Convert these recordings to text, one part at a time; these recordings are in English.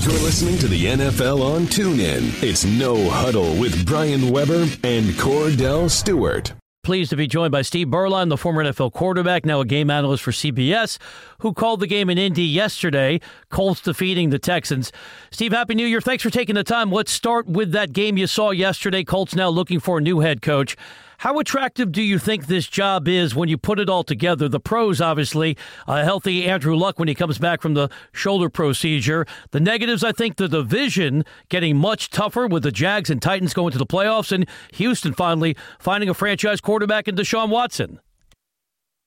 You're listening to the NFL on TuneIn. It's No Huddle with Brian Weber and Kordell Stewart. Pleased to be joined by Steve Beuerlein, the former NFL quarterback, now a game analyst for CBS, who called the game in Indy yesterday, Colts defeating the Texans. Steve, Happy New Year. Thanks for taking the time. Let's start with that game you saw yesterday. Colts now looking for a new head coach. How attractive do you think this job is when you put it all together? The pros, obviously, a healthy Andrew Luck when he comes back from the shoulder procedure. The negatives, I think, the division getting much tougher with the Jags and Titans going to the playoffs, and Houston finally finding a franchise quarterback in Deshaun Watson.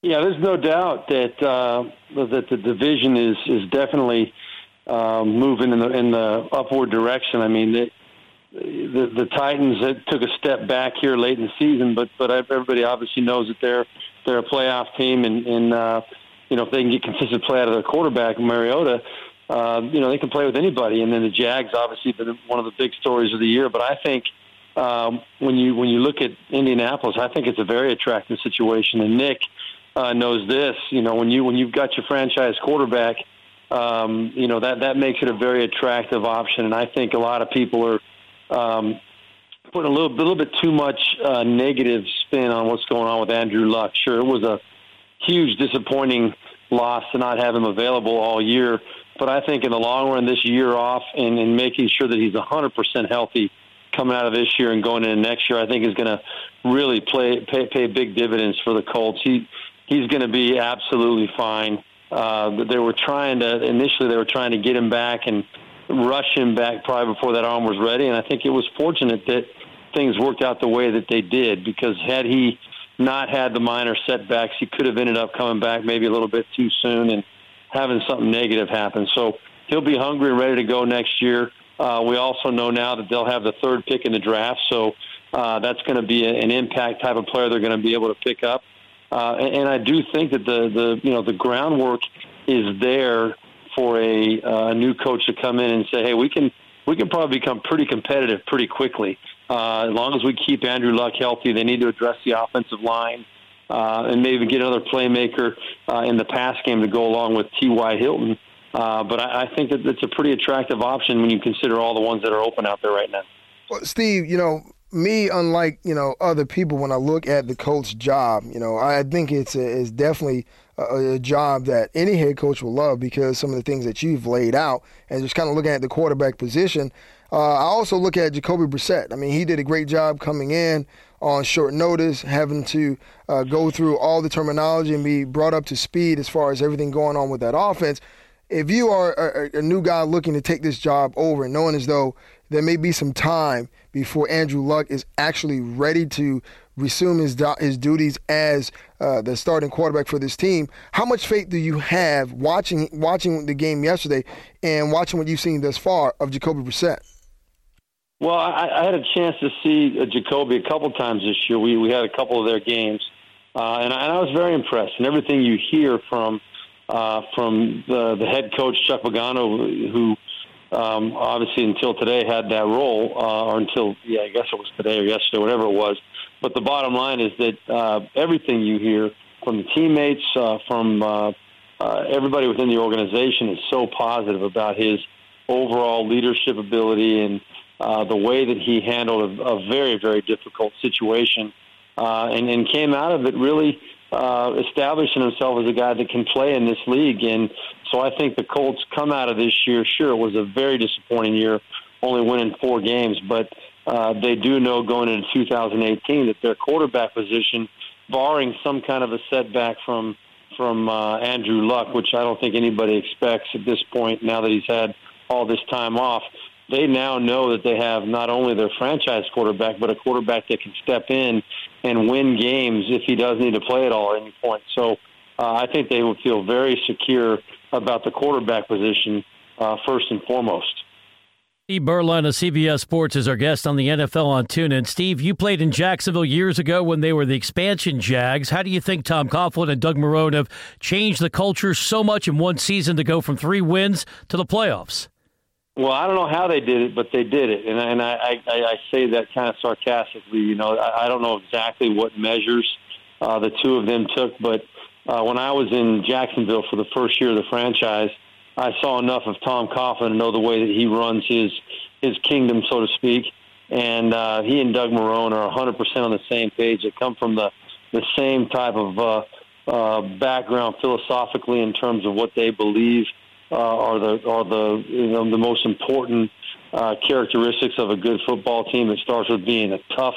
Yeah, there's no doubt that uh, that the division is is definitely um, moving in the in the upward direction. I mean, it, the the Titans took a step back here late in the season, but but everybody obviously knows that they're they're a playoff team, and and uh, you know if they can get consistent play out of their quarterback Mariota, uh, you know they can play with anybody. And then the Jags obviously been one of the big stories of the year. But I think um, when you when you look at Indianapolis, I think it's a very attractive situation. And Nick uh, knows this. You know when you when you've got your franchise quarterback. Um, you know that that makes it a very attractive option, and I think a lot of people are um, putting a little, little bit too much uh, negative spin on what's going on with Andrew Luck. Sure, it was a huge disappointing loss to not have him available all year. But I think in the long run, this year off and, and making sure that he's 100% healthy coming out of this year and going into next year, I think is going to really play pay, pay big dividends for the Colts. He he's going to be absolutely fine. Uh, they were trying to initially they were trying to get him back and rush him back probably before that arm was ready. And I think it was fortunate that things worked out the way that they did because had he not had the minor setbacks, he could have ended up coming back maybe a little bit too soon and having something negative happen. So he'll be hungry and ready to go next year. Uh, we also know now that they'll have the third pick in the draft, so uh, that's going to be a, an impact type of player they're going to be able to pick up. Uh, and, and I do think that the the you know the groundwork is there for a, uh, new coach to come in and say, hey, we can we can probably become pretty competitive pretty quickly. Uh, as long as we keep Andrew Luck healthy, they need to address the offensive line uh, and maybe get another playmaker uh, in the pass game to go along with T.Y. Hilton. Uh, but I, I think that it's a pretty attractive option when you consider all the ones that are open out there right now. Well, Steve, you know, me, unlike you know other people, when I look at the coach job, you know, I think it's a, it's definitely a, a, job that any head coach will love because some of the things that you've laid out, and just kind of looking at the quarterback position. Uh, I also look at Jacoby Brissett. I mean, he did a great job coming in on short notice, having to uh, go through all the terminology and be brought up to speed as far as everything going on with that offense. If you are a, a new guy looking to take this job over, knowing as though there may be some time before Andrew Luck is actually ready to resume his his duties as uh, the starting quarterback for this team. How much faith do you have watching watching the game yesterday and watching what you've seen thus far of Jacoby Brissett? Well, I, I had a chance to see uh, Jacoby a couple times this year. We we had a couple of their games, uh, and, I, and I was very impressed. And everything you hear from uh, from the the head coach Chuck Pagano, who um, obviously until today had that role, uh, or until yeah, I guess it was today or yesterday, whatever it was. But the bottom line is that uh, everything you hear from the teammates, uh, from uh, uh, everybody within the organization, is so positive about his overall leadership ability and uh, the way that he handled a, a very, very difficult situation, uh, and, and came out of it really uh, establishing himself as a guy that can play in this league. And so I think the Colts come out of this year. Sure, it was a very disappointing year, only winning four games, but uh, they do know going into 2018 that their quarterback position, barring some kind of a setback from from uh, Andrew Luck, which I don't think anybody expects at this point. Now that he's had all this time off, they now know that they have not only their franchise quarterback, but a quarterback that can step in and win games if he does need to play at all at any point. So uh, I think they will feel very secure about the quarterback position uh, first and foremost. Steve Beuerlein of CBS Sports is our guest on the NFL on TuneIn. Steve, you played in Jacksonville years ago when they were the expansion Jags. How do you think Tom Coughlin and Doug Marrone have changed the culture so much in one season to go from three wins to the playoffs? Well, I don't know how they did it, but they did it, and, and I, I, I say that kind of sarcastically. You know, I, I don't know exactly what measures uh, the two of them took, but uh, when I was in Jacksonville for the first year of the franchise, I saw enough of Tom Coughlin to know the way that he runs his his kingdom, so to speak. And uh, he and Doug Marrone are 100% on the same page. They come from the the same type of uh, uh, background philosophically in terms of what they believe uh, are the are the you know the most important uh, characteristics of a good football team. It starts with being a tough,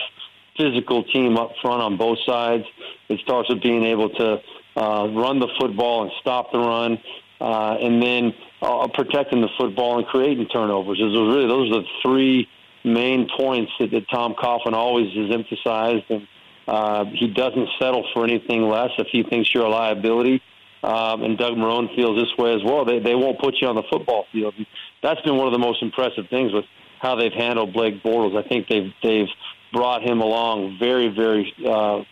physical team up front on both sides. It starts with being able to uh, run the football and stop the run, uh, and then uh, protecting the football and creating turnovers. Those are really those are the three main points that, that Tom Coughlin always has emphasized, and uh, he doesn't settle for anything less. If he thinks you're a liability, um, and Doug Marrone feels this way as well, they they won't put you on the football field. That's been one of the most impressive things with how they've handled Blake Bortles. I think they've they've brought him along very very uh, uh,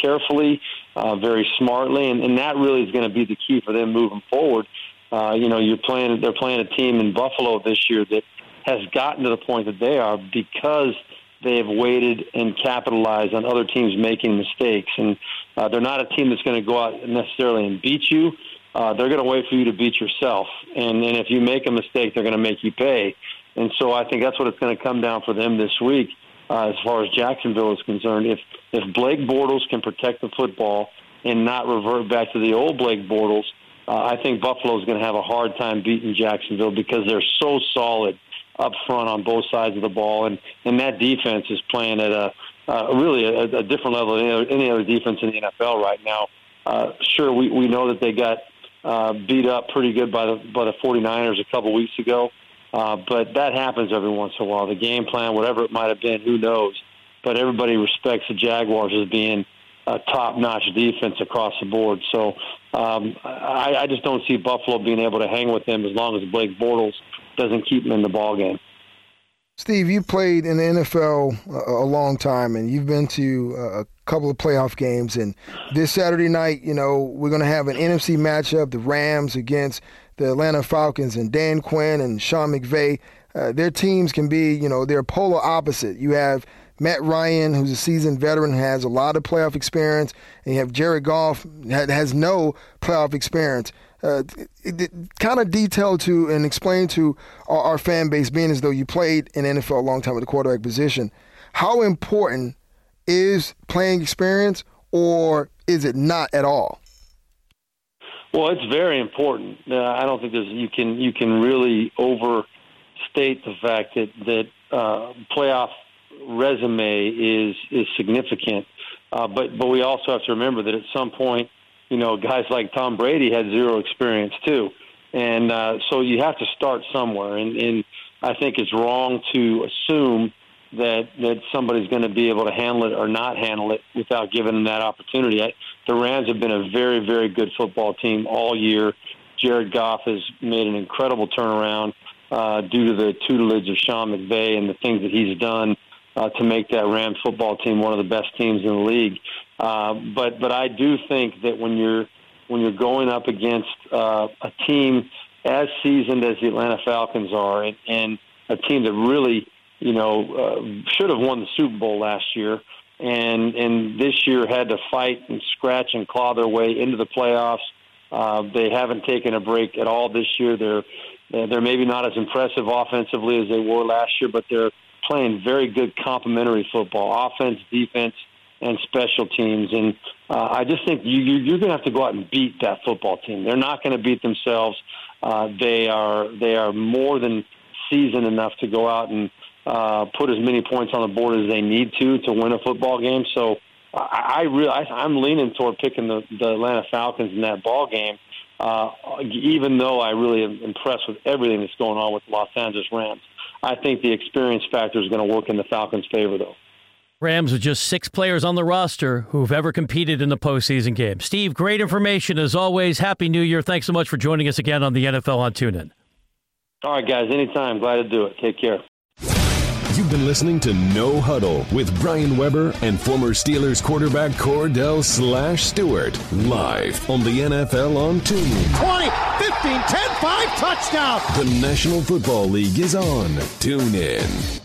carefully, uh, very smartly, and, and that really is going to be the key for them moving forward. Uh, you know, you're playing they're playing a team in Buffalo this year that has gotten to the point that they are because they have waited and capitalized on other teams making mistakes. And uh, they're not a team that's going to go out necessarily and beat you. Uh, they're going to wait for you to beat yourself. And, and if you make a mistake, they're going to make you pay. And so I think that's what it's going to come down for them this week, uh, as far as Jacksonville is concerned. If if Blake Bortles can protect the football and not revert back to the old Blake Bortles, uh, I think Buffalo is going to have a hard time beating Jacksonville because they're so solid up front on both sides of the ball, and and that defense is playing at a uh, really a, a different level than any other, any other defense in the NFL right now. Uh, sure, we we know that they got uh, beat up pretty good by the by the 49ers a couple weeks ago, uh, but that happens every once in a while. The game plan, whatever it might have been, who knows? But everybody respects the Jaguars as being a top-notch defense across the board. So um, I, I just don't see Buffalo being able to hang with them as long as Blake Bortles doesn't keep them in the ball game. Steve, you played in the NFL a, long time, and you've been to a couple of playoff games. And this Saturday night, you know, we're going to have an NFC matchup: the Rams against the Atlanta Falcons, and Dan Quinn and Sean McVay. Uh, their teams can be, you know, they're polar opposite. You have Matt Ryan, who's a seasoned veteran, has a lot of playoff experience, and you have Jared Goff, has no playoff experience uh, kind of detail to and explain to our, our, fan base, being as though you played in NFL a long time at the quarterback position, how important is playing experience, or is it not at all? Well, it's very important. Uh, I don't think you can you can really overstate the fact that that uh, playoff resume is is significant. Uh, but but we also have to remember that at some point you know, guys like Tom Brady had zero experience too, and uh, so you have to start somewhere. And, and I think it's wrong to assume that that somebody's going to be able to handle it or not handle it without giving them that opportunity. I, the Rams have been a very very good football team all year. Jared Goff has made an incredible turnaround uh, due to the tutelage of Sean McVay and the things that he's done uh, to make that Rams football team one of the best teams in the league. Uh, but but I do think that when you're when you're going up against uh, a team as seasoned as the Atlanta Falcons are, and, and a team that really you know uh, should have won the Super Bowl last year, and and this year had to fight and scratch and claw their way into the playoffs. Uh, they haven't taken a break at all this year. They're they're maybe not as impressive offensively as they were last year, but they're playing very good complementary football, offense, defense and special teams. And uh, I just think you, you, you're going to have to go out and beat that football team. They're not going to beat themselves. Uh, they are they are more than seasoned enough to go out and uh, put as many points on the board as they need to to win a football game. So I, I really I, I'm leaning toward picking the, the Atlanta Falcons in that ball game. Uh, even though I really am impressed with everything that's going on with the Los Angeles Rams, I think the experience factor is going to work in the Falcons' favor, though. Rams with just six players on the roster who've ever competed in the postseason game. Steve, great information as always. Happy New Year. Thanks so much for joining us again on the NFL on TuneIn. All right, guys. Anytime. Glad to do it. Take care. You've been listening to No Huddle with Brian Weber and former Steelers quarterback Kordell Slash Stewart live on the NFL on TuneIn. 20, 15, 10, 5, touchdown. The National Football League is on TuneIn.